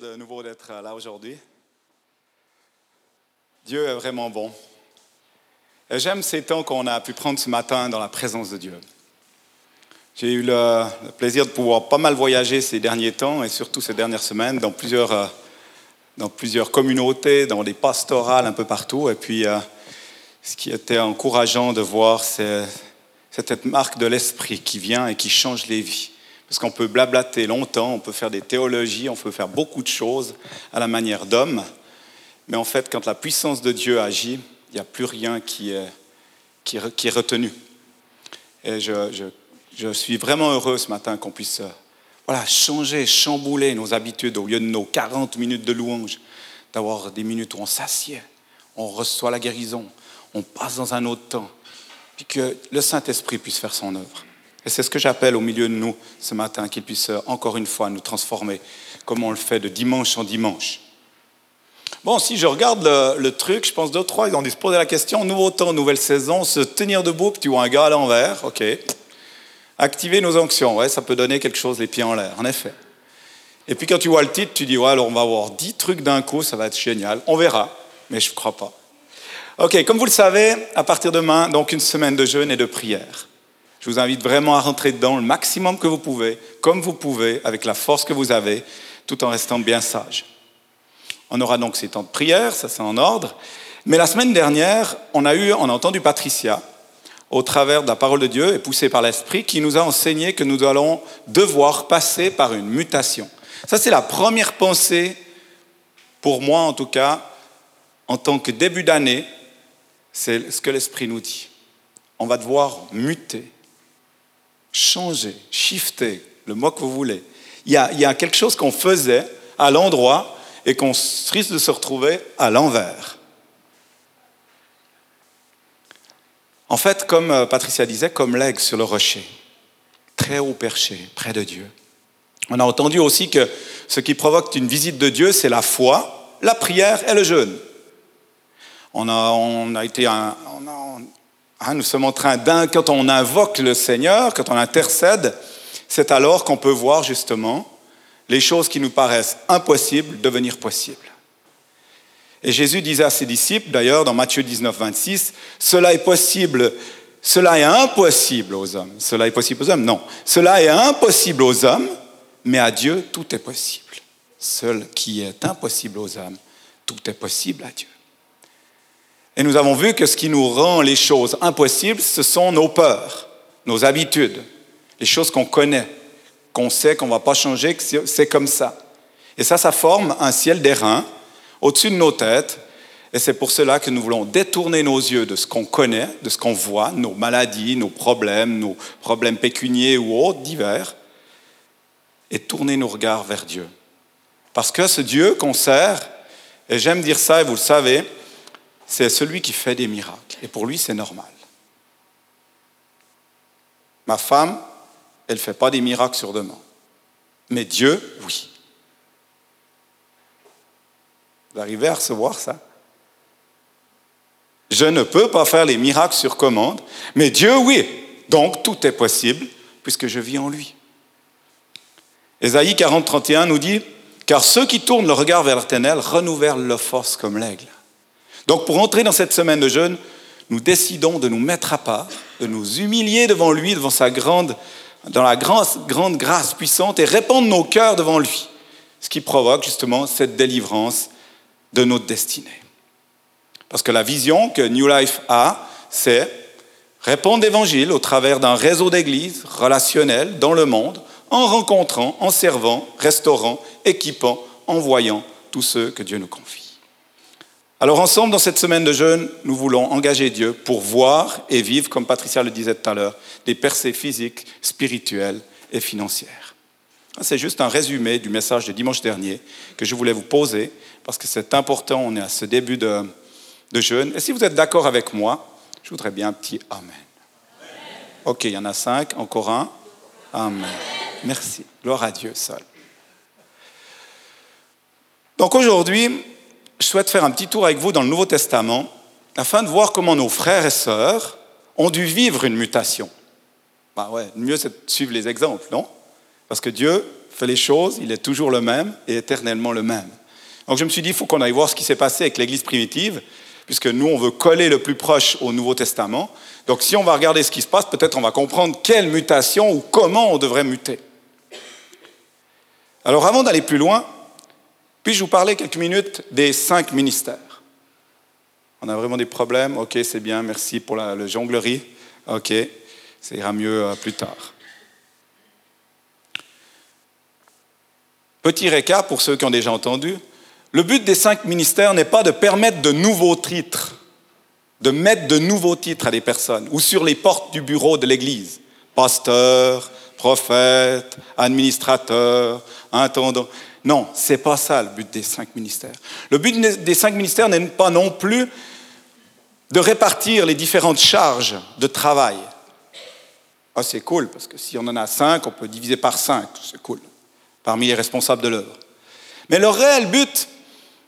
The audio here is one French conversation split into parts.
de nouveau d'être là aujourd'hui. Dieu est vraiment bon. Et j'aime ces temps qu'on a pu prendre ce matin dans la présence de Dieu. J'ai eu le, plaisir de pouvoir pas mal voyager ces derniers temps et surtout ces dernières semaines dans plusieurs, euh, dans plusieurs communautés, dans des pastorales un peu partout. Et puis, euh, ce qui était encourageant de voir, c'est cette marque de l'esprit qui vient et qui change les vies. Parce qu'on peut blablater longtemps, on peut faire des théologies, on peut faire beaucoup de choses à la manière d'homme. Mais en fait, quand la puissance de Dieu agit, il n'y a plus rien qui est, retenu. Et je, je, suis vraiment heureux ce matin qu'on puisse voilà, changer, chambouler nos habitudes au lieu de nos 40 minutes de louange, d'avoir des minutes où on s'assied, on reçoit la guérison, on passe dans un autre temps, puis que le Saint-Esprit puisse faire son œuvre. Et c'est ce que j'appelle au milieu de nous ce matin, qu'il puisse euh, encore une fois nous transformer, comme on le fait de dimanche en dimanche. Bon, si je regarde le, truc, je pense deux, trois, ils ont dû se poser la question, nouveau temps, nouvelle saison, se tenir debout, tu vois un gars à l'envers, ok. Activer nos onctions, ouais, ça peut donner quelque chose, les pieds en l'air, en effet. Et puis quand tu vois le titre, tu dis, ouais, alors on va avoir dix trucs d'un coup, ça va être génial. On verra, mais je ne crois pas. Ok, comme vous le savez, à partir de demain, donc une semaine de jeûne et de prière. Je vous invite vraiment à rentrer dedans le maximum que vous pouvez, comme vous pouvez, avec la force que vous avez, tout en restant bien sage. On aura donc ces temps de prière, ça c'est en ordre. Mais la semaine dernière, on a, eu, on a entendu Patricia, au travers de la parole de Dieu et poussée par l'Esprit, qui nous a enseigné que nous allons devoir passer par une mutation. Ça, c'est la première pensée, pour moi en tout cas, en tant que début d'année, c'est ce que l'Esprit nous dit. On va devoir muter changer, shifter, le mot que vous voulez. Il y a, quelque chose qu'on faisait à l'endroit et qu'on risque de se retrouver à l'envers. En fait, comme euh, Patricia disait, comme l'aigle sur le rocher, très haut perché, près de Dieu. On a entendu aussi que ce qui provoque une visite de Dieu, c'est la foi, la prière et le jeûne. On a, été un, Hein, nous sommes en train quand on invoque le Seigneur, quand on intercède, c'est alors qu'on peut voir justement les choses qui nous paraissent impossibles devenir possibles. Et Jésus disait à ses disciples, d'ailleurs dans Matthieu 19, 26, Cela est possible, cela est impossible aux hommes. Cela est possible aux hommes Non. Cela est impossible aux hommes, mais à Dieu, tout est possible. Seul qui est impossible aux hommes, tout est possible à Dieu. Et nous avons vu que ce qui nous rend les choses impossibles, ce sont nos peurs, nos habitudes, les choses qu'on connaît, qu'on sait qu'on ne va pas changer, que c'est comme ça. Et ça, ça forme un ciel d'airain au-dessus de nos têtes. Et c'est pour cela que nous voulons détourner nos yeux de ce qu'on connaît, de ce qu'on voit, nos maladies, nos problèmes, nos problèmes pécuniers ou autres divers, et tourner nos regards vers Dieu. Parce que ce Dieu qu'on sert, et j'aime dire ça, et vous le savez, c'est celui qui fait des miracles. Et pour lui, c'est normal. Ma femme, elle ne fait pas des miracles sur demande. Mais Dieu, oui. Vous arrivez à recevoir ça? Je ne peux pas faire les miracles sur commande, mais Dieu, oui. Donc tout est possible puisque je vis en lui. Ésaïe 40, 31 nous dit, car ceux qui tournent le regard vers l'éternel renouvellent leur force comme l'aigle. Donc pour entrer dans cette semaine de jeûne, nous décidons de nous mettre à part, de nous humilier devant lui, devant sa grande, dans la grande, grâce puissante et répandre nos cœurs devant lui. Ce qui provoque justement cette délivrance de notre destinée. Parce que la vision que New Life a, c'est répondre l'évangile au travers d'un réseau d'églises relationnelles dans le monde, en rencontrant, en servant, restaurant, équipant, envoyant tous ceux que Dieu nous confie. Alors ensemble, dans cette semaine de jeûne, nous voulons engager Dieu pour voir et vivre, comme Patricia le disait tout à l'heure, des percées physiques, spirituelles et financières. C'est juste un résumé du message de dimanche dernier que je voulais vous poser, parce que c'est important, on est à ce début de, jeûne. Et si vous êtes d'accord avec moi, je voudrais bien un petit Amen. Ok, il y en a cinq, encore un. Amen. Merci. Gloire à Dieu seul. Donc aujourd'hui, je souhaite faire un petit tour avec vous dans le Nouveau Testament afin de voir comment nos frères et sœurs ont dû vivre une mutation. Bah ouais, mieux c'est de suivre les exemples, non? Parce que Dieu fait les choses, il est toujours le même et éternellement le même. Donc je me suis dit, il faut qu'on aille voir ce qui s'est passé avec l'Église primitive, puisque nous, on veut coller le plus proche au Nouveau Testament. Donc si on va regarder ce qui se passe, peut-être on va comprendre quelle mutation ou comment on devrait muter. Alors avant d'aller plus loin, puis-je vous parler quelques minutes des cinq ministères On a vraiment des problèmes Ok, c'est bien, merci pour la, le jonglerie. Ok, ça ira mieux euh, plus tard. Petit récap pour ceux qui ont déjà entendu. Le but des cinq ministères n'est pas de permettre de nouveaux titres, de mettre de nouveaux titres à des personnes ou sur les portes du bureau de l'Église. Pasteur, prophète, administrateur, intendant. Non, c'est pas ça le but des cinq ministères. Le but des cinq ministères n'est pas non plus de répartir les différentes charges de travail. Ah, c'est cool, parce que si on en a cinq, on peut diviser par cinq, c'est cool, parmi les responsables de l'œuvre. Mais le réel but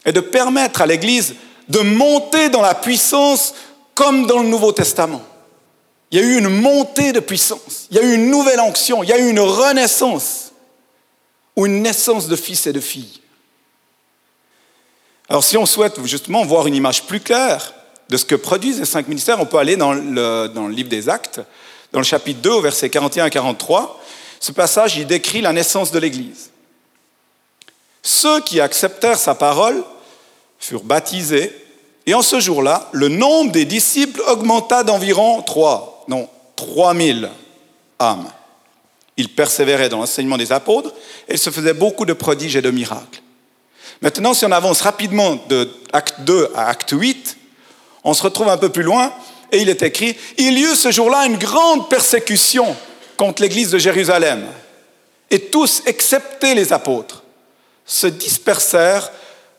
est de permettre à l'Église de monter dans la puissance comme dans le Nouveau Testament. Il y a eu une montée de puissance, il y a eu une nouvelle onction, il y a eu une renaissance ou une naissance de fils et de filles. Alors si on souhaite justement voir une image plus claire de ce que produisent les cinq ministères, on peut aller dans le, dans le livre des Actes, dans le chapitre 2, au verset 41 à 43. Ce passage, il décrit la naissance de l'Église. Ceux qui acceptèrent sa parole furent baptisés, et en ce jour-là, le nombre des disciples augmenta d'environ 3, non, 3000 âmes. Ils persévéraient dans l'enseignement des apôtres et il se faisait beaucoup de prodiges et de miracles. Maintenant, si on avance rapidement de acte 2 à acte 8, on se retrouve un peu plus loin et il est écrit, il y eut ce jour-là une grande persécution contre l'église de Jérusalem. Et tous, excepté les apôtres, se dispersèrent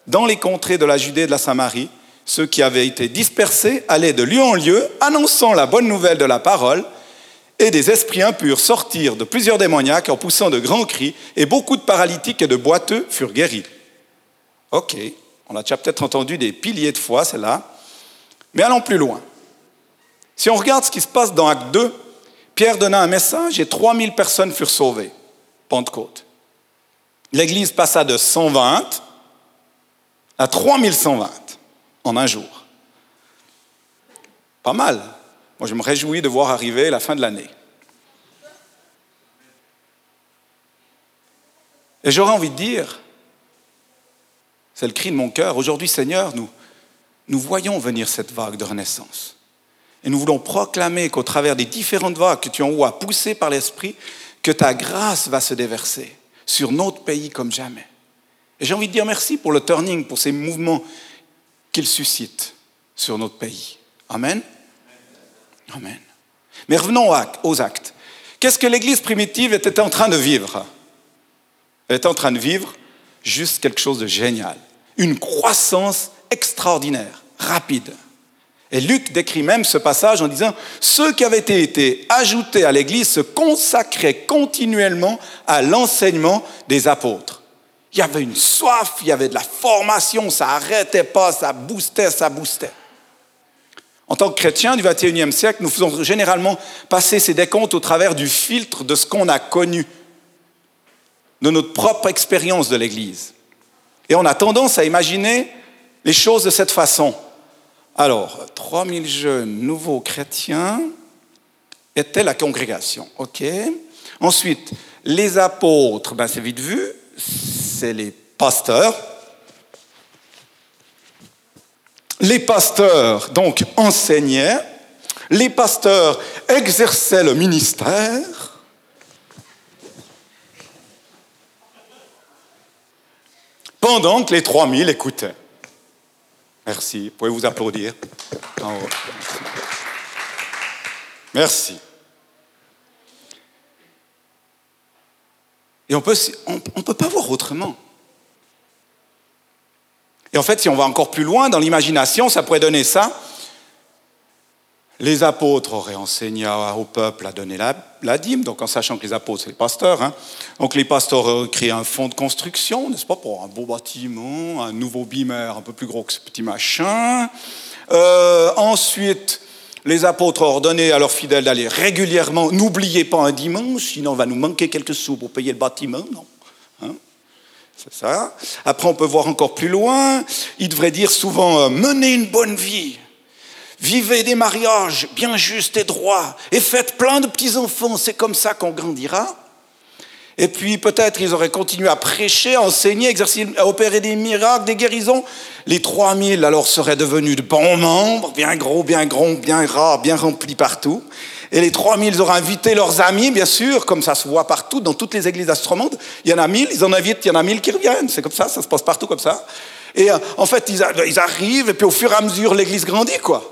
dans les contrées de la Judée et de la Samarie. Ceux qui avaient été dispersés allaient de lieu en lieu, annonçant la bonne nouvelle de la parole, et des esprits impurs sortirent de plusieurs démoniaques en poussant de grands cris, et beaucoup de paralytiques et de boiteux furent guéris. Ok, on a déjà peut-être entendu des piliers de foi, c'est là. Mais allons plus loin. Si on regarde ce qui se passe dans Acte 2, Pierre donna un message et 3000 personnes furent sauvées. Pentecôte. L'Église passa de 120 à 3120 en un jour. Pas mal. Moi, je me réjouis de voir arriver la fin de l'année. Et j'aurais envie de dire, c'est le cri de mon cœur, aujourd'hui Seigneur, nous, nous voyons venir cette vague de renaissance. Et nous voulons proclamer qu'au travers des différentes vagues que tu envoies poussées par l'Esprit, que ta grâce va se déverser sur notre pays comme jamais. Et j'ai envie de dire merci pour le turning, pour ces mouvements qu'il suscite sur notre pays. Amen. Amen. Mais revenons aux actes. Qu'est-ce que l'Église primitive était en train de vivre? Elle était en train de vivre juste quelque chose de génial. Une croissance extraordinaire, rapide. Et Luc décrit même ce passage en disant, ceux qui avaient été ajoutés à l'Église se consacraient continuellement à l'enseignement des apôtres. Il y avait une soif, il y avait de la formation, ça n'arrêtait pas, ça boostait, ça boostait. En tant que chrétiens du XXIe siècle, nous faisons généralement passer ces décomptes au travers du filtre de ce qu'on a connu, de notre propre expérience de l'Église. Et on a tendance à imaginer les choses de cette façon. Alors, 3000 jeunes nouveaux chrétiens étaient la congrégation. OK Ensuite, les apôtres, ben c'est vite vu, c'est les pasteurs. Les pasteurs, donc, enseignaient. Les pasteurs exerçaient le ministère. Pendant que les 3000 écoutaient. Merci. Vous pouvez vous applaudir. Merci. Et on peut, on, on peut pas voir autrement. Et en fait, si on va encore plus loin dans l'imagination, ça pourrait donner ça. Les apôtres auraient enseigné au peuple à donner la, dîme, donc en sachant que les apôtres, c'est les pasteurs. Hein. Donc les pasteurs auraient créé un fonds de construction, n'est-ce pas, pour un beau bâtiment, un nouveau bimer un peu plus gros que ce petit machin. Euh, ensuite, les apôtres ordonnaient à leurs fidèles d'aller régulièrement, n'oubliez pas un dimanche, sinon on va nous manquer quelques sous pour payer le bâtiment. Non? C'est ça. Après, on peut voir encore plus loin. Il devrait dire souvent euh, menez une bonne vie. Vivez des mariages bien justes et droits et faites plein de petits-enfants. C'est comme ça qu'on grandira. Et puis peut-être ils auraient continué à prêcher, à enseigner, exercer, à opérer des miracles, des guérisons. Les 3000 alors seraient devenus de bons membres, bien gros, bien gros, bien rares, bien remplis partout. Et les 3000 auraient invité leurs amis, bien sûr, comme ça se voit partout, dans toutes les églises d'Astromande. Il y en a 1000, ils en invitent, il y en a 1000 qui reviennent. C'est comme ça, ça se passe partout comme ça. Et euh, en fait, ils, arrivent, et puis au fur et à mesure, l'église grandit, quoi.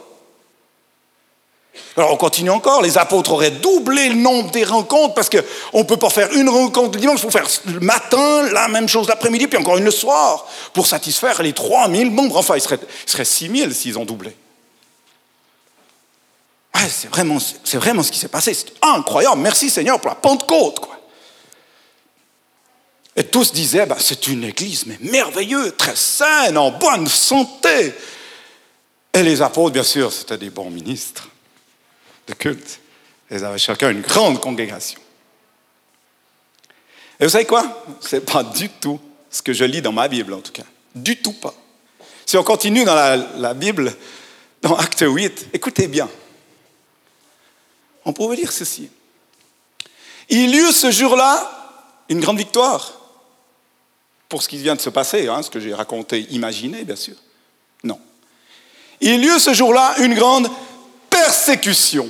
Alors on continue encore, les apôtres auraient doublé le nombre des rencontres parce qu'on ne peut pas faire une rencontre le dimanche, il faut faire le matin, la même chose l'après-midi, puis encore une le soir, pour satisfaire les 3000 membres. Enfin, il serait, il serait 6000 s'ils ont doublé. C'est vraiment, c'est ce qui s'est passé. C'est incroyable. Merci Seigneur pour la Pentecôte. Quoi. Et tous disaient, bah, c'est une église mais merveilleuse, très saine, en bonne santé. Et les apôtres, bien sûr, c'était des bons ministres de culte. Ils avaient chacun une grande congrégation. Et vous savez quoi? Ce n'est pas du tout ce que je lis dans ma Bible, en tout cas. Du tout pas. Si on continue dans la, la Bible, dans Acte 8, écoutez bien. On pourrait dire ceci. Il y eut ce jour-là une grande victoire pour ce qui vient de se passer, hein, ce que j'ai raconté, imaginé, bien sûr. Non. Il y eut ce jour-là une grande persécution.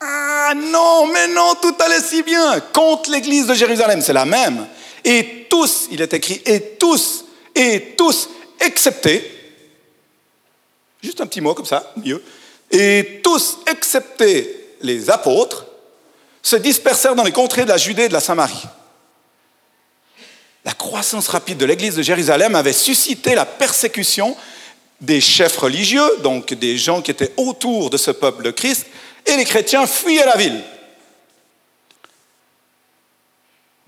Ah non, mais non, tout allait si bien. Contre l'église de Jérusalem, c'est la même. Et tous, il est écrit, et tous, et tous, excepté, juste un petit mot comme ça, mieux, et tous, excepté les apôtres, se dispersèrent dans les contrées de la Judée et de la Samarie. La croissance rapide de l'église de Jérusalem avait suscité la persécution des chefs religieux, donc des gens qui étaient autour de ce peuple de Christ, et les chrétiens fuyaient la ville.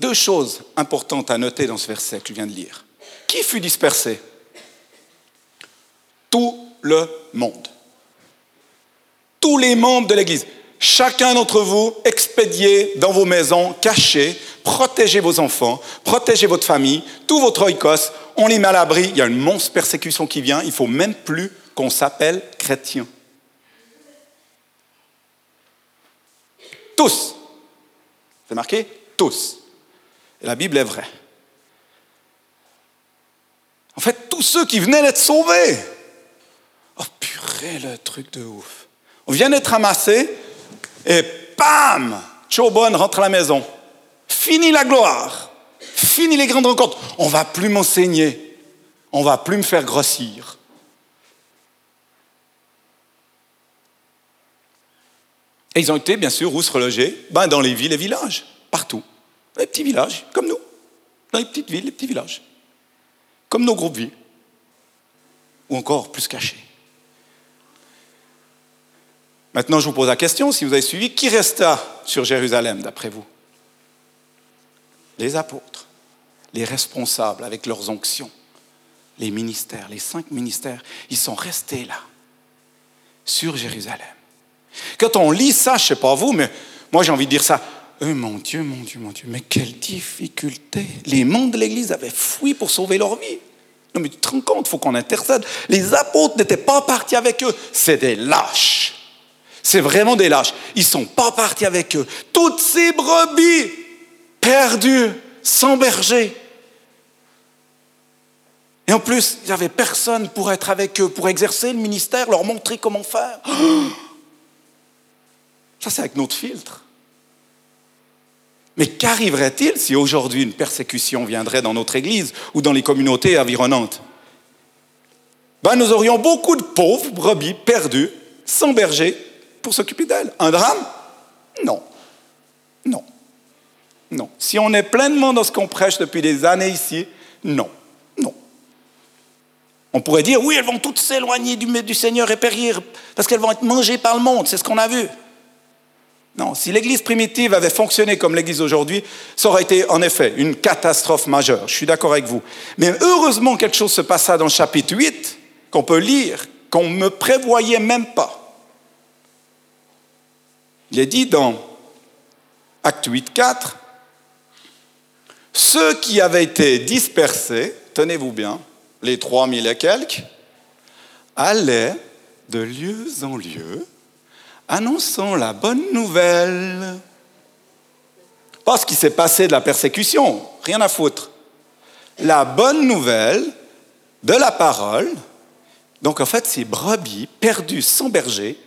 Deux choses importantes à noter dans ce verset que je viens de lire. Qui fut dispersé? Tout le monde. Tous les membres de l'Église. Chacun d'entre vous, expédiez dans vos maisons, cachés, protégez vos enfants, protégez votre famille, tout votre oikos, on les met à l'abri, il y a une monstre persécution qui vient, il ne faut même plus qu'on s'appelle chrétien. Tous. C'est marqué Tous. Et la Bible est vraie. En fait, tous ceux qui venaient d'être sauvés. Oh purée, le truc de ouf. On vient d'être ramassés et bam, Chobon rentre à la maison. Fini la gloire. Fini les grandes rencontres. On va plus m'enseigner. On va plus me faire grossir. Et ils ont été, bien sûr, où se reloger ben, Dans les villes et villages, partout. Dans les petits villages, comme nous. Dans les petites villes, les petits villages. Comme nos groupes vie. Ou encore plus cachés. Maintenant, je vous pose la question, si vous avez suivi, qui resta sur Jérusalem, d'après vous? Les apôtres, les responsables avec leurs onctions, les ministères, les cinq ministères, ils sont restés là, sur Jérusalem. Quand on lit ça, je ne sais pas vous, mais moi j'ai envie de dire ça. Oh mon Dieu, mon Dieu, mon Dieu, mais quelle difficulté. Les membres de l'Église avaient fui pour sauver leur vie. Non mais tu te rends compte, il faut qu'on intercède. Les apôtres n'étaient pas partis avec eux. C'est des lâches. C'est vraiment des lâches. Ils sont pas partis avec eux. Toutes ces brebis perdues, sans berger. Et en plus, il n'y avait personne pour être avec eux, pour exercer le ministère, leur montrer comment faire. Ça, c'est avec notre filtre. Mais qu'arriverait-il si aujourd'hui une persécution viendrait dans notre Église ou dans les communautés environnantes? Ben, Nous aurions beaucoup de pauvres brebis perdues, sans berger, pour s'occuper d'elles. Un drame? Non. Non. Non. Si on est pleinement dans ce qu'on prêche depuis des années ici, non. Non. On pourrait dire, oui, elles vont toutes s'éloigner du, du Seigneur et périr parce qu'elles vont être mangées par le monde, c'est ce qu'on a vu. Non, si l'Église primitive avait fonctionné comme l'Église aujourd'hui, ça aurait été en effet une catastrophe majeure. Je suis d'accord avec vous. Mais heureusement, quelque chose se passa dans le chapitre 8 qu'on peut lire, qu'on ne me prévoyait même pas. Il est dit dans Acte 8, 4, ceux qui avaient été dispersés, tenez-vous bien, les trois mille et quelques, allaient de lieu en lieu, annonçant la bonne nouvelle. Pas ce qui s'est passé de la persécution, rien à foutre. La bonne nouvelle de la parole. Donc en fait, ces brebis perdues sans berger,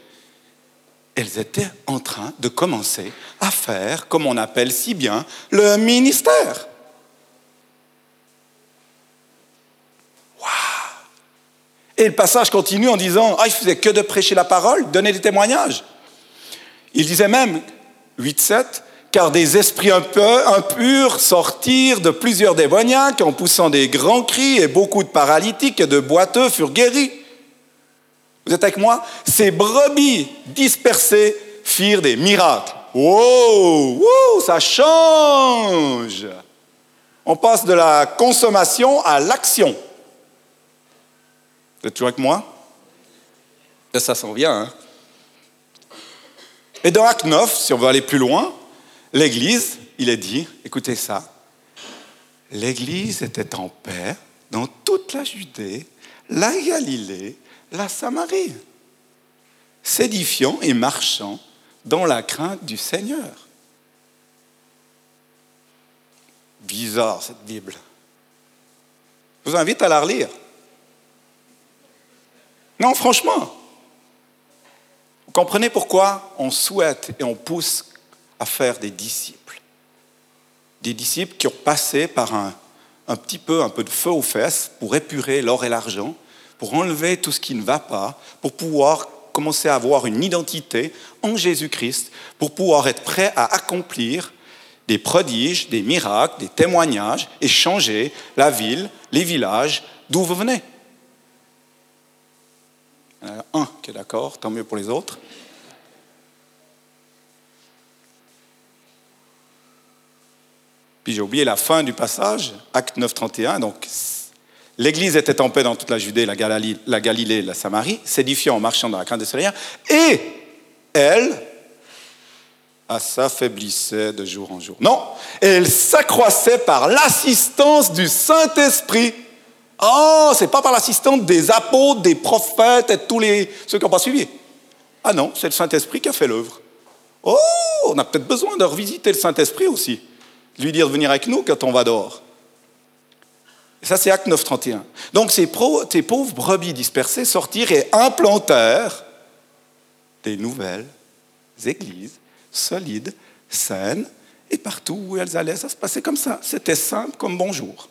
elles étaient en train de commencer à faire, comme on appelle si bien, le ministère. Et le passage continue en disant, ah, il faisait que de prêcher la parole, donner des témoignages. Il disait même, 8-7, car des esprits impurs sortirent de plusieurs démoniaques en poussant des grands cris et beaucoup de paralytiques et de boiteux furent guéris. Vous êtes avec moi? Ces brebis dispersées firent des miracles. Wow, ça change. On passe de la consommation à l'action. Vous êtes toujours avec moi? Ça s'en vient. Hein Et dans Acte 9, si on veut aller plus loin, l'Église, il est dit, écoutez ça, l'Église était en paix dans toute la Judée, la Galilée, la Samarie, s'édifiant et marchant dans la crainte du Seigneur. Bizarre cette Bible. Je vous invite à la relire. Non, franchement. Vous comprenez pourquoi on souhaite et on pousse à faire des disciples Des disciples qui ont passé par un, un petit peu, un peu de feu aux fesses pour épurer l'or et l'argent, pour enlever tout ce qui ne va pas, pour pouvoir commencer à avoir une identité en Jésus-Christ, pour pouvoir être prêt à accomplir des prodiges, des miracles, des témoignages et changer la ville, les villages d'où vous venez. Euh, un qui est d'accord, tant mieux pour les autres. Puis j'ai oublié la fin du passage, acte 9, 31. Donc, l'Église était en paix dans toute la Judée, la Galilée, la, la Samarie, s'édifiant en marchant dans la crainte des Seigneur. Et elle s'affaiblissait de jour en jour. Non, elle s'accroissait par l'assistance du Saint-Esprit. Oh, c'est pas par l'assistance des apôtres, des prophètes et tous les, ceux qui n'ont pas suivi. Ah non, c'est le Saint-Esprit qui a fait l'œuvre. Oh, on a peut-être besoin de revisiter le Saint-Esprit aussi. Lui dire de venir avec nous quand on va dehors. Ça, c'est Acte 9, 31. Donc, ces, ces pauvres brebis dispersées sortirent et implantèrent des nouvelles églises solides, saines, et partout où elles allaient, ça se passait comme ça. C'était simple comme bonjour.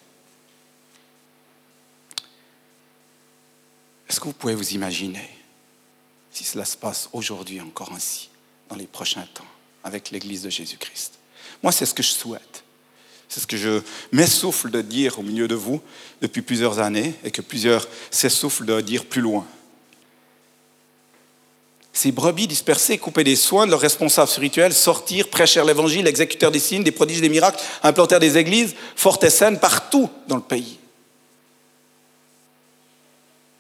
Est-ce que vous pouvez vous imaginer si cela se passe aujourd'hui encore ainsi, dans les prochains temps, avec l'Église de Jésus-Christ? Moi, c'est ce que je souhaite. C'est ce que je m'essouffle de dire au milieu de vous depuis plusieurs années et que plusieurs s'essoufflent de dire plus loin. Ces brebis dispersées, coupées des soins de leurs responsables spirituels, sortirent, prêchèrent l'évangile, exécutèrent des signes, des prodiges, des miracles, implantèrent des églises fortes et saines partout dans le pays.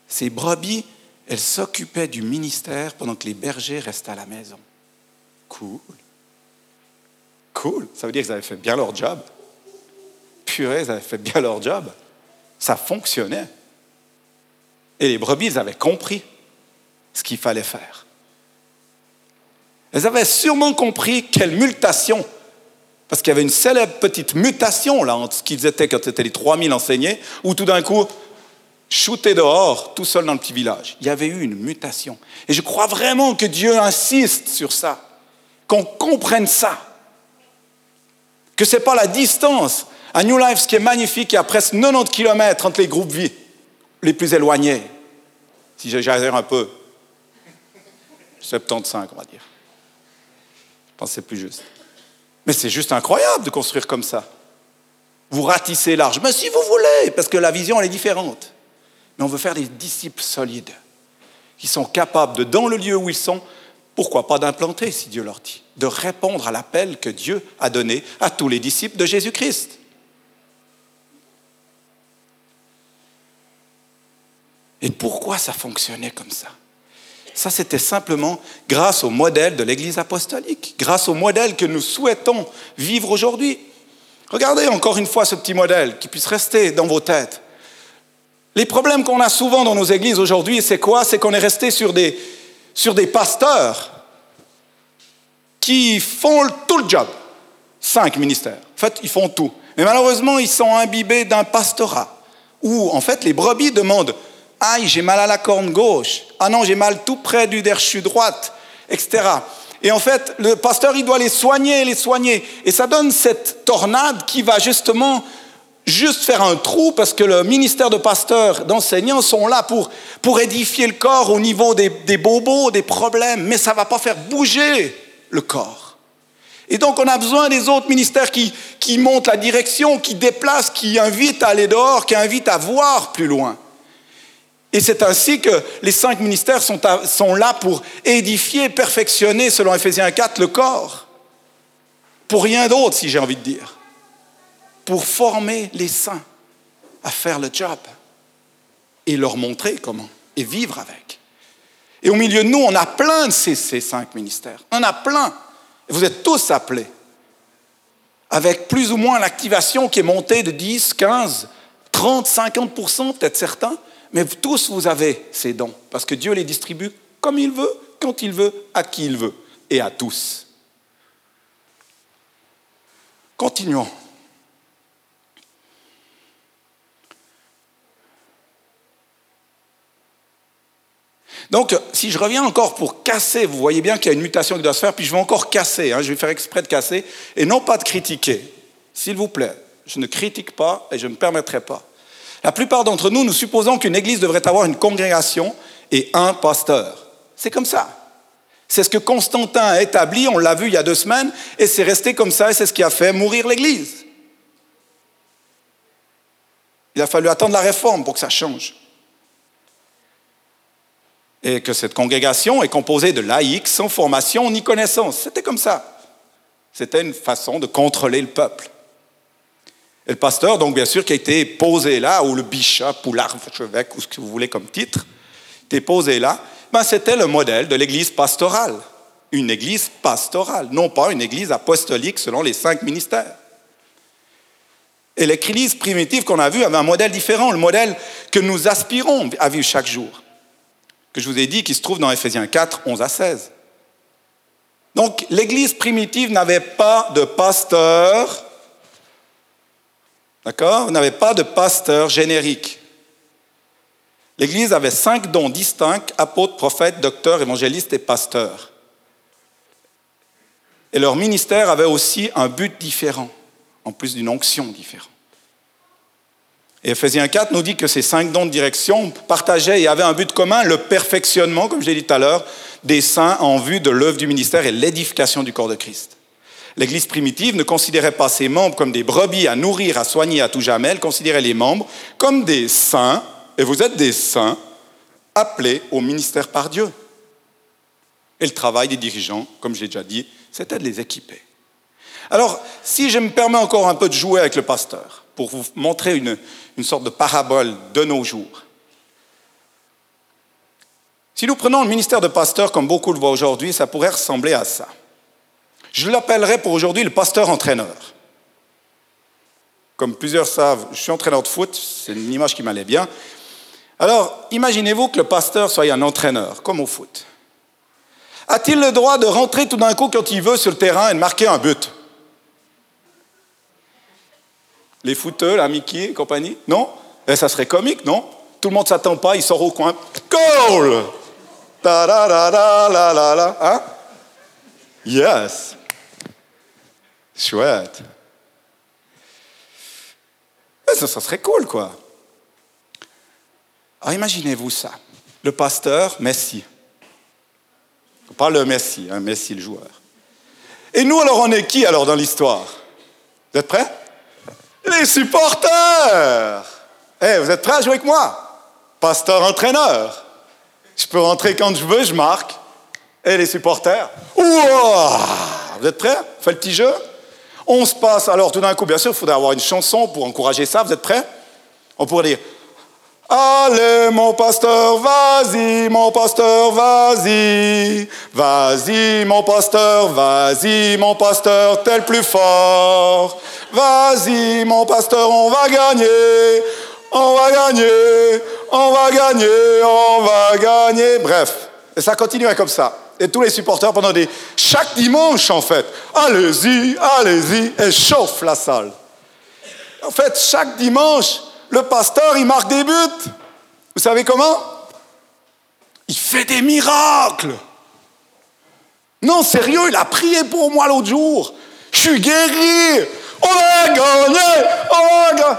Ces brebis, elles s'occupaient du ministère pendant que les bergers restaient à la maison. Cool. Cool. Ça veut dire qu'ils avaient fait bien leur job. Ils avaient fait bien leur job. Ça fonctionnait. Et les brebis, elles avaient compris ce qu'il fallait faire. Elles avaient sûrement compris quelle mutation, parce qu'il y avait une célèbre petite mutation là entre ce qu'ils étaient quand c'était les 3000 enseignés, où tout d'un coup, shooté dehors, tout seul dans le petit village. Il y avait eu une mutation. Et je crois vraiment que Dieu insiste sur ça, qu'on comprenne ça. Que ce n'est pas la distance. À New Life, ce qui est magnifique, il y a presque 90 km entre les groupes vie les plus éloignés. Si j'exagère un peu. 75, on va dire. Je pense que c'est plus juste. Mais c'est juste incroyable de construire comme ça. Vous ratissez large. Mais si vous voulez, parce que la vision, elle est différente mais on veut faire des disciples solides, qui sont capables de, dans le lieu où ils sont, pourquoi pas d'implanter, si Dieu leur dit, de répondre à l'appel que Dieu a donné à tous les disciples de Jésus-Christ. Et pourquoi ça fonctionnait comme ça? Ça, c'était simplement grâce au modèle de l'Église apostolique, grâce au modèle que nous souhaitons vivre aujourd'hui. Regardez encore une fois ce petit modèle qui puisse rester dans vos têtes. Les problèmes qu'on a souvent dans nos églises aujourd'hui, c'est quoi? C'est qu'on est resté sur des, sur des pasteurs qui font tout le job. Cinq ministères. En fait, ils font tout. Mais malheureusement, ils sont imbibés d'un pastorat où, en fait, les brebis demandent Aïe, j'ai mal à la corne gauche. Ah non, j'ai mal tout près du derchu droite, etc. Et en fait, le pasteur, il doit les soigner, les soigner. Et ça donne cette tornade qui va justement juste faire un trou parce que le ministère de pasteur, d'enseignants sont là pour, pour édifier le corps au niveau des, des bobos, des problèmes, mais ça ne va pas faire bouger le corps. Et donc on a besoin des autres ministères qui, qui montent la direction, qui déplacent, qui invitent à aller dehors, qui invitent à voir plus loin. Et c'est ainsi que les cinq ministères sont, là pour édifier, perfectionner, selon Ephésiens 4, le corps. Pour rien d'autre, si j'ai envie de dire pour former les saints à faire le job et leur montrer comment et vivre avec. Et au milieu de nous, on a plein de ces, cinq ministères. On a plein. Vous êtes tous appelés. Avec plus ou moins l'activation qui est montée de 10, 15, 30, 50 peut-être certains. Mais tous, vous avez ces dons. Parce que Dieu les distribue comme il veut, quand il veut, à qui il veut. Et à tous. Continuons. Donc, si je reviens encore pour casser, vous voyez bien qu'il y a une mutation qui doit se faire, puis je vais encore casser, hein, je vais faire exprès de casser, et non pas de critiquer. S'il vous plaît, je ne critique pas et je ne me permettrai pas. La plupart d'entre nous, nous supposons qu'une église devrait avoir une congrégation et un pasteur. C'est comme ça. C'est ce que Constantin a établi, on l'a vu il y a deux semaines, et c'est resté comme ça, et c'est ce qui a fait mourir l'église. Il a fallu attendre la réforme pour que ça change et que cette congrégation est composée de laïcs sans formation ni connaissance. C'était comme ça. C'était une façon de contrôler le peuple. Et le pasteur, donc bien sûr, qui a été posé là, ou le bishop, ou l'archevêque, ou ce que vous voulez comme titre, était posé là, ben, c'était le modèle de l'église pastorale. Une église pastorale, non pas une église apostolique selon les cinq ministères. Et l'église primitive qu'on a vue avait un modèle différent, le modèle que nous aspirons à vivre chaque jour que je vous ai dit qui se trouve dans Ephésiens 4, 11 à 16. Donc l'Église primitive n'avait pas de pasteur, d'accord? N'avait pas de pasteur générique. L'Église avait cinq dons distincts, apôtres, prophètes, docteurs, évangélistes et pasteurs. Et leur ministère avait aussi un but différent, en plus d'une onction différente. Et Ephésiens 4 nous dit que ces cinq dons de direction partageaient et avaient un but commun, le perfectionnement, comme je l'ai dit tout à l'heure, des saints en vue de l'œuvre du ministère et l'édification du corps de Christ. L'Église primitive ne considérait pas ses membres comme des brebis à nourrir, à soigner à tout jamais, elle considérait les membres comme des saints, et vous êtes des saints, appelés au ministère par Dieu. Et le travail des dirigeants, comme j'ai déjà dit, c'était de les équiper. Alors, si je me permets encore un peu de jouer avec le pasteur, pour vous montrer une, sorte de parabole de nos jours. Si nous prenons le ministère de pasteur comme beaucoup le voient aujourd'hui, ça pourrait ressembler à ça. Je l'appellerai pour aujourd'hui le pasteur-entraîneur. Comme plusieurs savent, je suis entraîneur de foot, c'est une image qui m'allait bien. Alors, imaginez-vous que le pasteur soit un entraîneur, comme au foot. A-t-il le droit de rentrer tout d'un coup quand il veut sur le terrain et de marquer un but? Les footeux, la et compagnie? Non? Et eh, Ça serait comique, non? Tout le monde ne s'attend pas, il sort au coin. Goal ta da da da la la la Hein? Yes Chouette. Ça, serait cool, quoi. Alors imaginez-vous ça. Le pasteur, Messi. Pas le Messi, hein, Messi le joueur. Et nous, alors, on est qui alors dans l'histoire? Vous êtes prêts? Les supporters. Eh, vous êtes prêts à jouer avec moi? Pasteur entraîneur. Je peux rentrer quand je veux, je marque. Et les supporters? Vous êtes prêts? Faites le petit jeu? On se passe. Alors, tout d'un coup, bien sûr, il faudrait avoir une chanson pour encourager ça. Vous êtes prêts? On pourrait dire Allez, mon pasteur, vas-y, mon pasteur, vas-y. Vas-y, mon pasteur, vas-y, mon pasteur, tel plus fort. Vas-y, mon pasteur, on va gagner. On va gagner, on va gagner, on va gagner. Bref, et ça continuait comme ça. Et tous les supporters pendant des... Chaque dimanche, en fait. Allez-y, allez-y, et chauffe la salle. En fait, chaque dimanche, le pasteur, il marque des buts. Vous savez comment? Il fait des miracles. Non, sérieux, il a prié pour moi l'autre jour. Je suis guéri. On a gagné. On a gagné.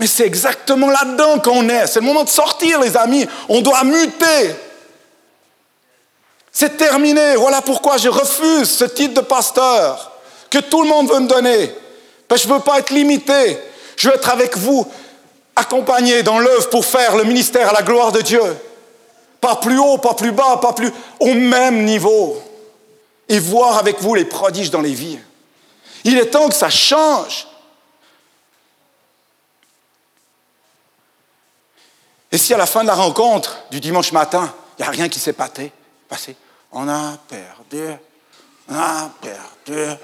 Mais c'est exactement là-dedans qu'on est. C'est le moment de sortir, les amis. On doit muter. C'est terminé. Voilà pourquoi je refuse ce titre de pasteur que tout le monde veut me donner. Que je ne veux pas être limité. Je veux être avec vous, accompagné dans l'œuvre pour faire le ministère à la gloire de Dieu. Pas plus haut, pas plus bas, pas plus... Au même niveau. Et voir avec vous les prodiges dans les vies. Il est temps que ça change. Et si à la fin de la rencontre du dimanche matin, il n'y a rien qui s'est passé, on a perdu, on a perdu,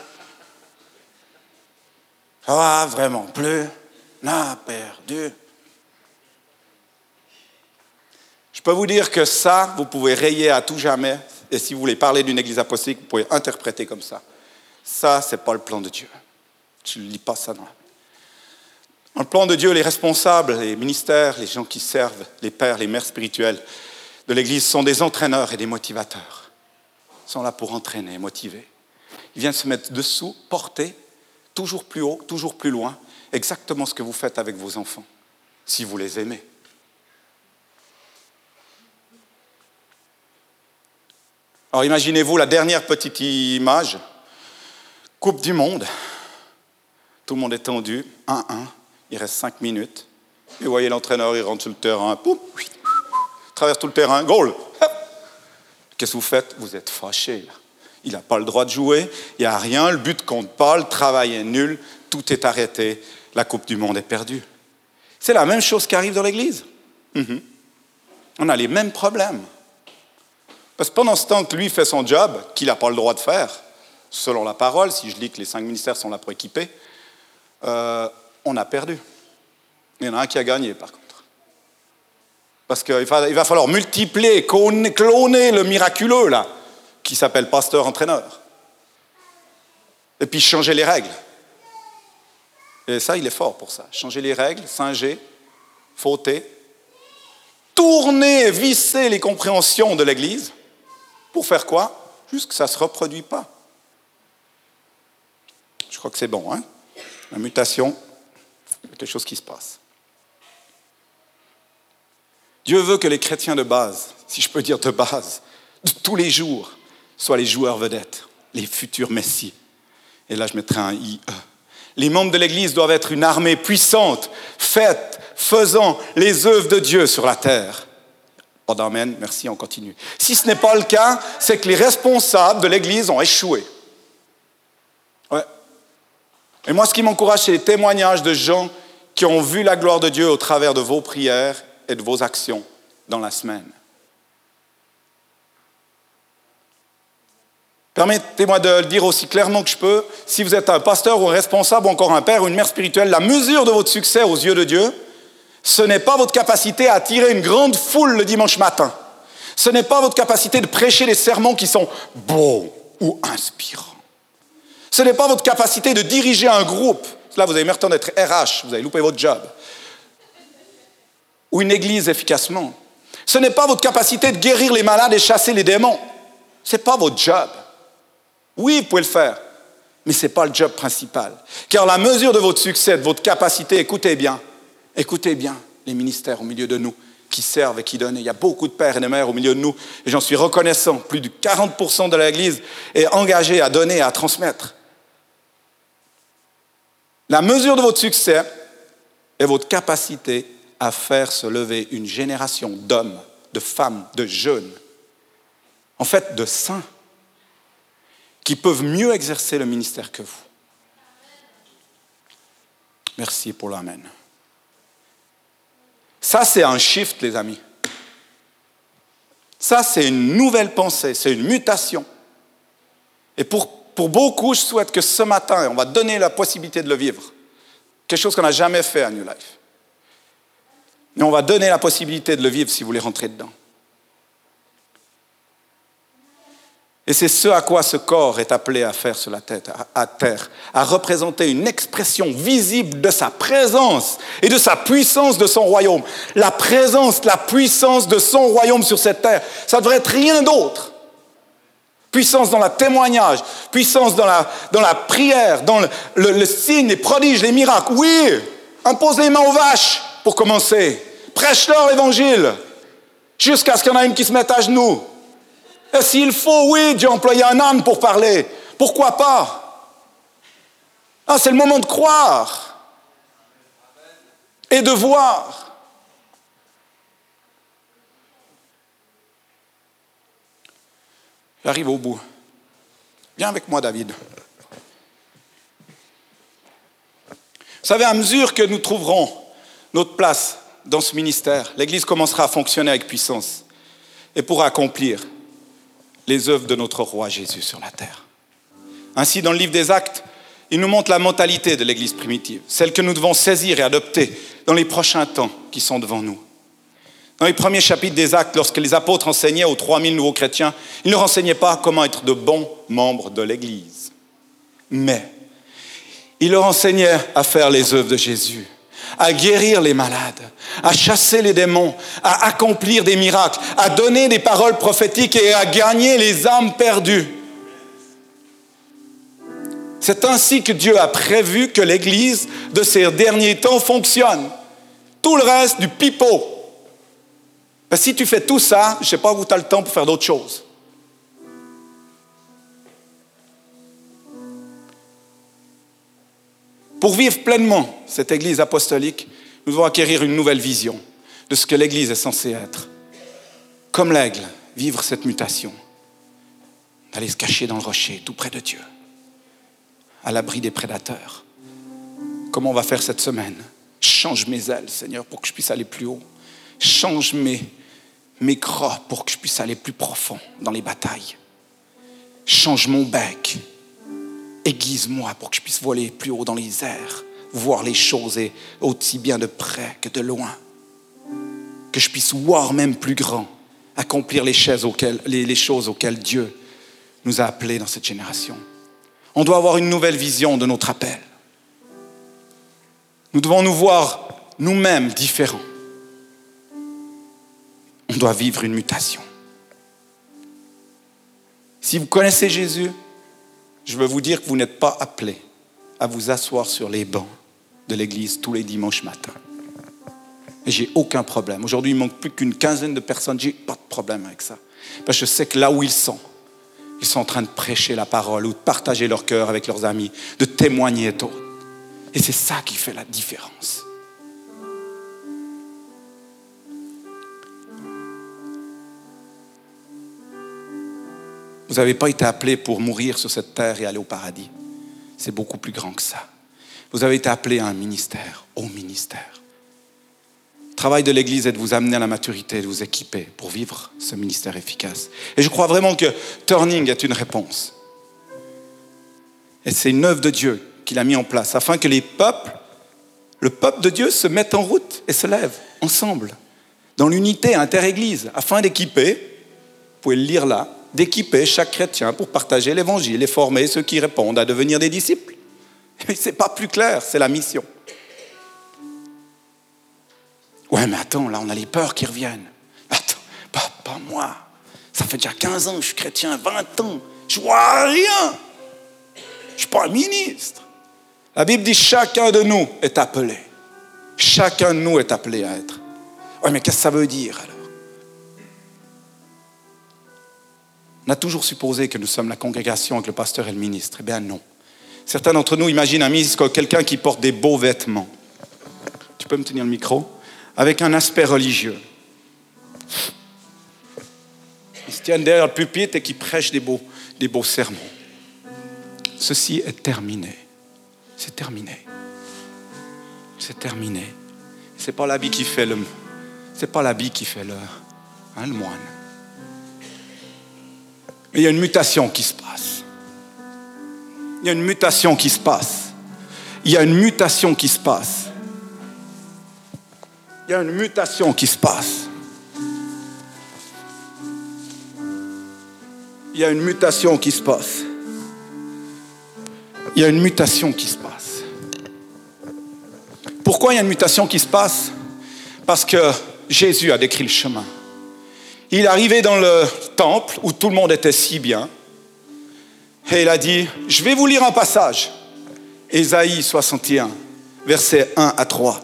ça va vraiment plus, on a perdu. Je peux vous dire que ça, vous pouvez rayer à tout jamais, et si vous voulez parler d'une église apostolique, vous pouvez interpréter comme ça. Ça, ce n'est pas le plan de Dieu. Je ne lis pas ça dans le plan de Dieu, les responsables, les ministères, les gens qui servent, les pères, les mères spirituelles de l'Église sont des entraîneurs et des motivateurs. Sont là pour entraîner, motiver. Ils viennent se mettre dessous, porter, toujours plus haut, toujours plus loin, exactement ce que vous faites avec vos enfants, si vous les aimez. Alors imaginez-vous la dernière petite image, Coupe du Monde. Tout le monde est tendu, 1-1 il reste cinq minutes. Et vous voyez l'entraîneur, il rentre sur le terrain, poum, traverse tout le terrain, goal. Qu'est-ce que vous faites? Vous êtes fâché. Il n'a pas le droit de jouer, il n'y a rien, le but compte pas, le travail est nul, tout est arrêté, la Coupe du Monde est perdue. C'est la même chose qui arrive dans l'Église. Mhm. On a les mêmes problèmes. Parce que pendant ce temps que lui fait son job, qu'il n'a pas le droit de faire, selon la parole, si je lis que les cinq ministères sont là pour équiper, euh, on a perdu. Il y en a un qui a gagné, par contre. Parce qu'il va, falloir multiplier, cloner le miraculeux, là, qui s'appelle pasteur-entraîneur. Et puis changer les règles. Et ça, il est fort pour ça. Changer les règles, singer, fauter, tourner, visser les compréhensions de l'Église. Pour faire quoi? Juste que ça ne se reproduit pas. Je crois que c'est bon, hein? La mutation, quelque chose qui se passe. Dieu veut que les chrétiens de base, si je peux dire de base, de tous les jours, soient les joueurs vedettes, les futurs messies. Et là, je mettrai un IE. Les membres de l'Église doivent être une armée puissante, faite, faisant les œuvres de Dieu sur la terre. Pas d'amen, merci, on continue. Si ce n'est pas le cas, c'est que les responsables de l'Église ont échoué. Ouais. Et moi, ce qui m'encourage, c'est les témoignages de gens qui ont vu la gloire de Dieu au travers de vos prières et de vos actions dans la semaine. Permettez-moi de le dire aussi clairement que je peux, si vous êtes un pasteur ou un responsable ou encore un père ou une mère spirituelle, la mesure de votre succès aux yeux de Dieu, ce n'est pas votre capacité à attirer une grande foule le dimanche matin. Ce n'est pas votre capacité de prêcher des sermons qui sont beaux ou inspirants. Ce n'est pas votre capacité de diriger un groupe Là, vous avez temps d'être RH, vous avez loupé votre job. Ou une église efficacement. Ce n'est pas votre capacité de guérir les malades et chasser les démons. Ce n'est pas votre job. Oui, vous pouvez le faire, mais ce n'est pas le job principal. Car la mesure de votre succès, de votre capacité, écoutez bien, écoutez bien les ministères au milieu de nous qui servent et qui donnent. Il y a beaucoup de pères et de mères au milieu de nous, et j'en suis reconnaissant. Plus de 40% de l'Église est engagée à donner et à transmettre. La mesure de votre succès est votre capacité à faire se lever une génération d'hommes, de femmes, de jeunes, en fait de saints, qui peuvent mieux exercer le ministère que vous. Merci pour l'amen. Ça, c'est un shift, les amis. Ça, c'est une nouvelle pensée, c'est une mutation. Et pour, pour beaucoup, je souhaite que ce matin, on va donner la possibilité de le vivre. Quelque chose qu'on n'a jamais fait à New Life. Et on va donner la possibilité de le vivre si vous voulez rentrer dedans. Et c'est ce à quoi ce corps est appelé à faire sur la tête, à, terre, à représenter une expression visible de sa présence et de sa puissance de son royaume. La présence, la puissance de son royaume sur cette terre, ça devrait être rien d'autre. Puissance dans le témoignage, puissance dans la, dans la prière, dans le, le signe, les prodiges, les miracles. Oui, impose les mains aux vaches pour commencer. Prêche-leur l'évangile jusqu'à ce qu'il y en ait une qui se mette à genoux. Et s'il faut, oui, Dieu employer un âne pour parler. Pourquoi pas? Ah, C'est le moment de croire et de voir. J'arrive au bout. Viens avec moi, David. Vous savez, à mesure que nous trouverons notre place dans ce ministère, l'Église commencera à fonctionner avec puissance et pourra accomplir les œuvres de notre roi Jésus sur la terre. Ainsi, dans le livre des Actes, il nous montre la mentalité de l'Église primitive, celle que nous devons saisir et adopter dans les prochains temps qui sont devant nous. Dans les premiers chapitres des Actes, lorsque les apôtres enseignaient aux 3000 nouveaux chrétiens, ils ne leur enseignaient pas comment être de bons membres de l'Église, mais ils leur enseignaient à faire les œuvres de Jésus, à guérir les malades, à chasser les démons, à accomplir des miracles, à donner des paroles prophétiques et à gagner les âmes perdues. C'est ainsi que Dieu a prévu que l'Église de ces derniers temps fonctionne. Tout le reste du pipeau. Ben, si tu fais tout ça, je ne sais pas où tu as le temps pour faire d'autres choses. Pour vivre pleinement cette Église apostolique, nous devons acquérir une nouvelle vision de ce que l'Église est censée être. Comme l'aigle, vivre cette mutation, d'aller se cacher dans le rocher, tout près de Dieu, à l'abri des prédateurs. Comment on va faire cette semaine? Change mes ailes, Seigneur, pour que je puisse aller plus haut. Change mes, mes crocs pour que je puisse aller plus profond dans les batailles. Change mon bec aiguise-moi pour que je puisse voler plus haut dans les airs, voir les choses et aussi bien de près que de loin. Que je puisse voir même plus grand, accomplir les auxquelles, les choses auxquelles Dieu nous a appelés dans cette génération. On doit avoir une nouvelle vision de notre appel. Nous devons nous voir nous-mêmes différents. On doit vivre une mutation. Si vous connaissez Jésus, je veux vous dire que vous n'êtes pas appelé à vous asseoir sur les bancs de l'église tous les dimanches matins. J'ai aucun problème. Aujourd'hui, il manque plus qu'une quinzaine de personnes. J'ai pas de problème avec ça. Parce que je sais que là où ils sont, ils sont en train de prêcher la parole ou de partager leur cœur avec leurs amis, de témoigner et tout. Et c'est ça qui fait la différence. Vous n'avez pas été appelé pour mourir sur cette terre et aller au paradis. C'est beaucoup plus grand que ça. Vous avez été appelé à un ministère, au ministère. Le travail de l'Église est de vous amener à la maturité, de vous équiper pour vivre ce ministère efficace? Et je crois vraiment que Turning est une réponse. Et c'est une œuvre de Dieu qu'il a mis en place afin que les peuples, le peuple de Dieu se mette en route et se lève ensemble, dans l'unité inter-Église, afin d'équiper, vous pouvez le lire là, d'équiper chaque chrétien pour partager l'évangile et former ceux qui répondent à devenir des disciples. Ce n'est pas plus clair, c'est la mission. Ouais, mais attends, là, on a les peurs qui reviennent. Attends, pas, moi. Ça fait déjà 15 ans que je suis chrétien, 20 ans. Je vois rien. Je suis pas ministre. La Bible dit chacun de nous est appelé. Chacun de nous est appelé à être. Ouais, mais qu'est-ce que ça veut dire alors? On a toujours supposé que nous sommes la congrégation avec le pasteur et le ministre. Eh bien non. Certains d'entre nous imaginent un ministre comme quelqu'un qui porte des beaux vêtements. Tu peux me tenir le micro Avec un aspect religieux. Ils se tiennent derrière le pupitre et qui prêchent des beaux, sermons. Ceci est terminé. C'est terminé. C'est terminé. C'est pas l'habit qui fait le, C'est pas l'habit qui fait le, hein, le moine. Il y a une mutation qui se passe. Il y a une mutation qui se passe. Il y a une mutation qui se passe. Il y a une mutation qui se passe. Il y a une mutation qui se passe. Il y a une mutation qui se passe. Pourquoi il y a une mutation qui se passe? Parce que Jésus a décrit le chemin. Il est arrivé dans le temple où tout le monde était si bien. Et il a dit, je vais vous lire un passage. Ésaïe 61, versets 1 à 3.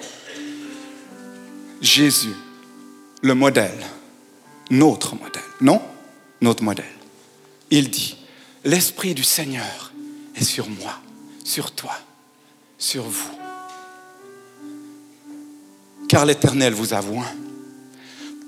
Jésus, le modèle, notre modèle, non Notre modèle. Il dit, l'Esprit du Seigneur est sur moi, sur toi, sur vous. Car l'Éternel vous a voint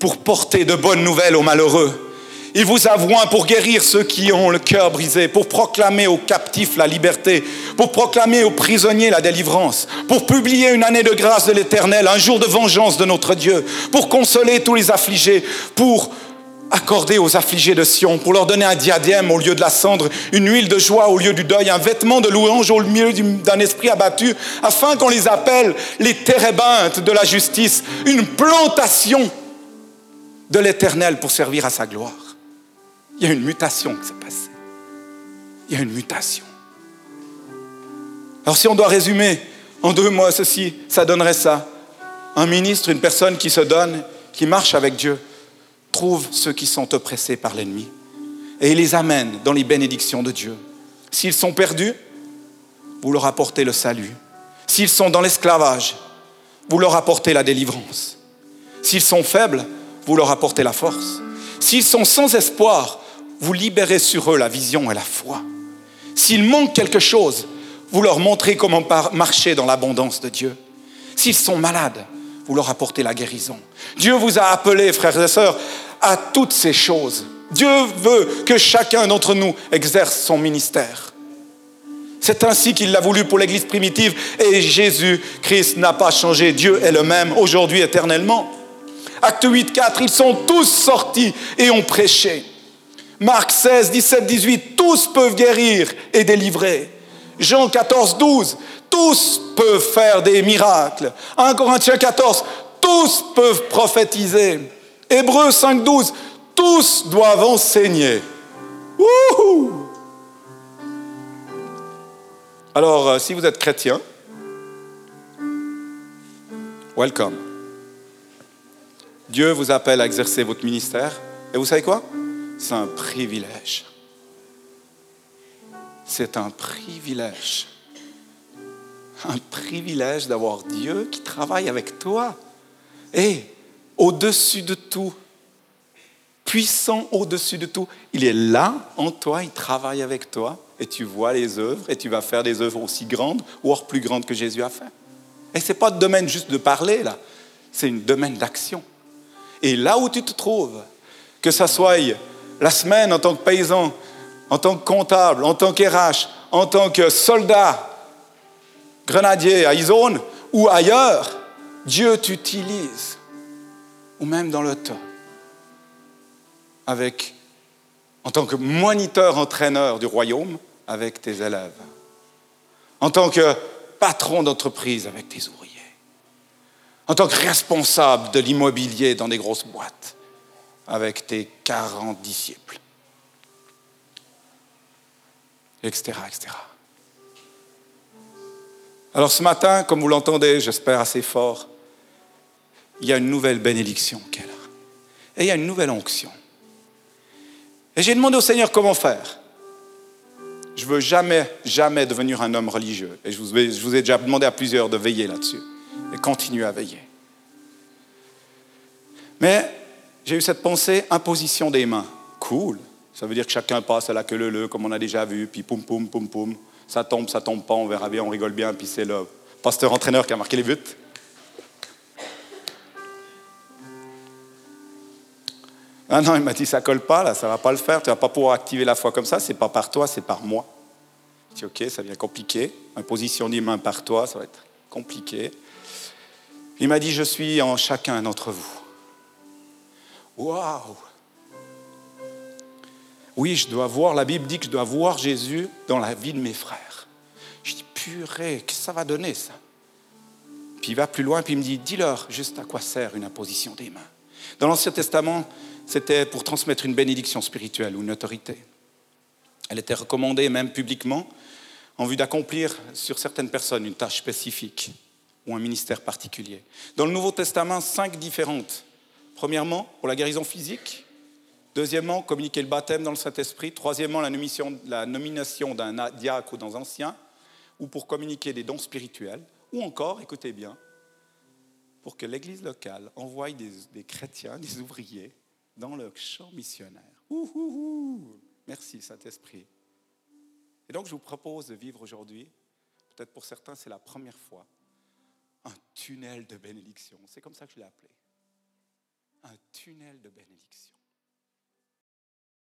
pour porter de bonnes nouvelles aux malheureux. Il vous a pour guérir ceux qui ont le cœur brisé, pour proclamer aux captifs la liberté, pour proclamer aux prisonniers la délivrance, pour publier une année de grâce de l'Éternel, un jour de vengeance de notre Dieu, pour consoler tous les affligés, pour accorder aux affligés de Sion, pour leur donner un diadème au lieu de la cendre, une huile de joie au lieu du deuil, un vêtement de louange au milieu d'un esprit abattu, afin qu'on les appelle les térébintes de la justice, une plantation de l'éternel pour servir à sa gloire. Il y a une mutation qui s'est passée. Il y a une mutation. Alors si on doit résumer en deux mots ceci, ça donnerait ça. Un ministre, une personne qui se donne, qui marche avec Dieu, trouve ceux qui sont oppressés par l'ennemi et les amène dans les bénédictions de Dieu. S'ils sont perdus, vous leur apportez le salut. S'ils sont dans l'esclavage, vous leur apportez la délivrance. S'ils sont faibles, vous leur apportez la force. S'ils sont sans espoir, vous libérez sur eux la vision et la foi. S'ils manquent quelque chose, vous leur montrez comment marcher dans l'abondance de Dieu. S'ils sont malades, vous leur apportez la guérison. Dieu vous a appelés, frères et sœurs, à toutes ces choses. Dieu veut que chacun d'entre nous exerce son ministère. C'est ainsi qu'il l'a voulu pour l'Église primitive et Jésus-Christ n'a pas changé. Dieu est le même aujourd'hui éternellement. Acte 8, 4, ils sont tous sortis et ont prêché. Marc 16, 17, 18, tous peuvent guérir et délivrer. Jean 14, 12, tous peuvent faire des miracles. 1 Corinthiens 14, tous peuvent prophétiser. Hébreux 5, 12, tous doivent enseigner. Alors, euh, si vous êtes chrétien, welcome. Dieu vous appelle à exercer votre ministère. Et vous savez quoi? C'est un privilège. C'est un privilège. Un privilège d'avoir Dieu qui travaille avec toi. Et au-dessus de tout, puissant au-dessus de tout, il est là en toi, il travaille avec toi. Et tu vois les œuvres et tu vas faire des œuvres aussi grandes hors plus grandes que Jésus a fait. Et ce n'est pas de domaine juste de parler, là. C'est un domaine d'action. Et là où tu te trouves, que ce soit la semaine en tant que paysan, en tant que comptable, en tant qu'RH, en tant que soldat, grenadier à Isone ou ailleurs, Dieu t'utilise, ou même dans le temps, avec, en tant que moniteur, entraîneur du royaume, avec tes élèves, en tant que patron d'entreprise avec tes ouvriers, en tant que responsable de l'immobilier dans des grosses boîtes, avec tes 40 disciples, etc., etc. Alors ce matin, comme vous l'entendez, j'espère assez fort, il y a une nouvelle bénédiction qu'elle a. Et il y a une nouvelle onction. Et j'ai demandé au Seigneur comment faire. Je veux jamais, jamais devenir un homme religieux. Et je vous ai déjà demandé à plusieurs de veiller là-dessus. Et continuer à veiller. Mais j'ai eu cette pensée, imposition des mains. Cool. Ça veut dire que chacun passe à la queue leu, comme on a déjà vu, puis poum, poum, poum, poum. Ça tombe, ça tombe pas, on verra bien, on rigole bien, puis c'est le pasteur-entraîneur qui a marqué les buts. Ah non, il m'a dit, ça colle pas, là, ça va pas le faire, tu vas pas pouvoir activer la foi comme ça, c'est pas par toi, c'est par moi. Je dis, ok, ça devient compliqué. Imposition des mains par toi, ça va être compliqué. Il m'a dit, je suis en chacun d'entre vous. Waouh Oui, je dois voir, la Bible dit que je dois voir Jésus dans la vie de mes frères. Je dis, purée, que ça va donner ça? Puis il va plus loin, puis il me dit, dis-leur juste à quoi sert une imposition des mains. Dans l'Ancien Testament, c'était pour transmettre une bénédiction spirituelle ou une autorité. Elle était recommandée même publiquement en vue d'accomplir sur certaines personnes une tâche spécifique ou un ministère particulier. Dans le Nouveau Testament, cinq différentes. Premièrement, pour la guérison physique. Deuxièmement, communiquer le baptême dans le Saint-Esprit. Troisièmement, la nomination, d'un diacre ou d'un ancien, ou pour communiquer des dons spirituels. Ou encore, écoutez bien, pour que l'Église locale envoie des, chrétiens, des ouvriers, dans le champ missionnaire. Merci, Saint-Esprit. Et donc, je vous propose de vivre aujourd'hui, peut-être pour certains, c'est la première fois, un tunnel de bénédiction. C'est comme ça que je l'ai appelé. Un tunnel de bénédiction.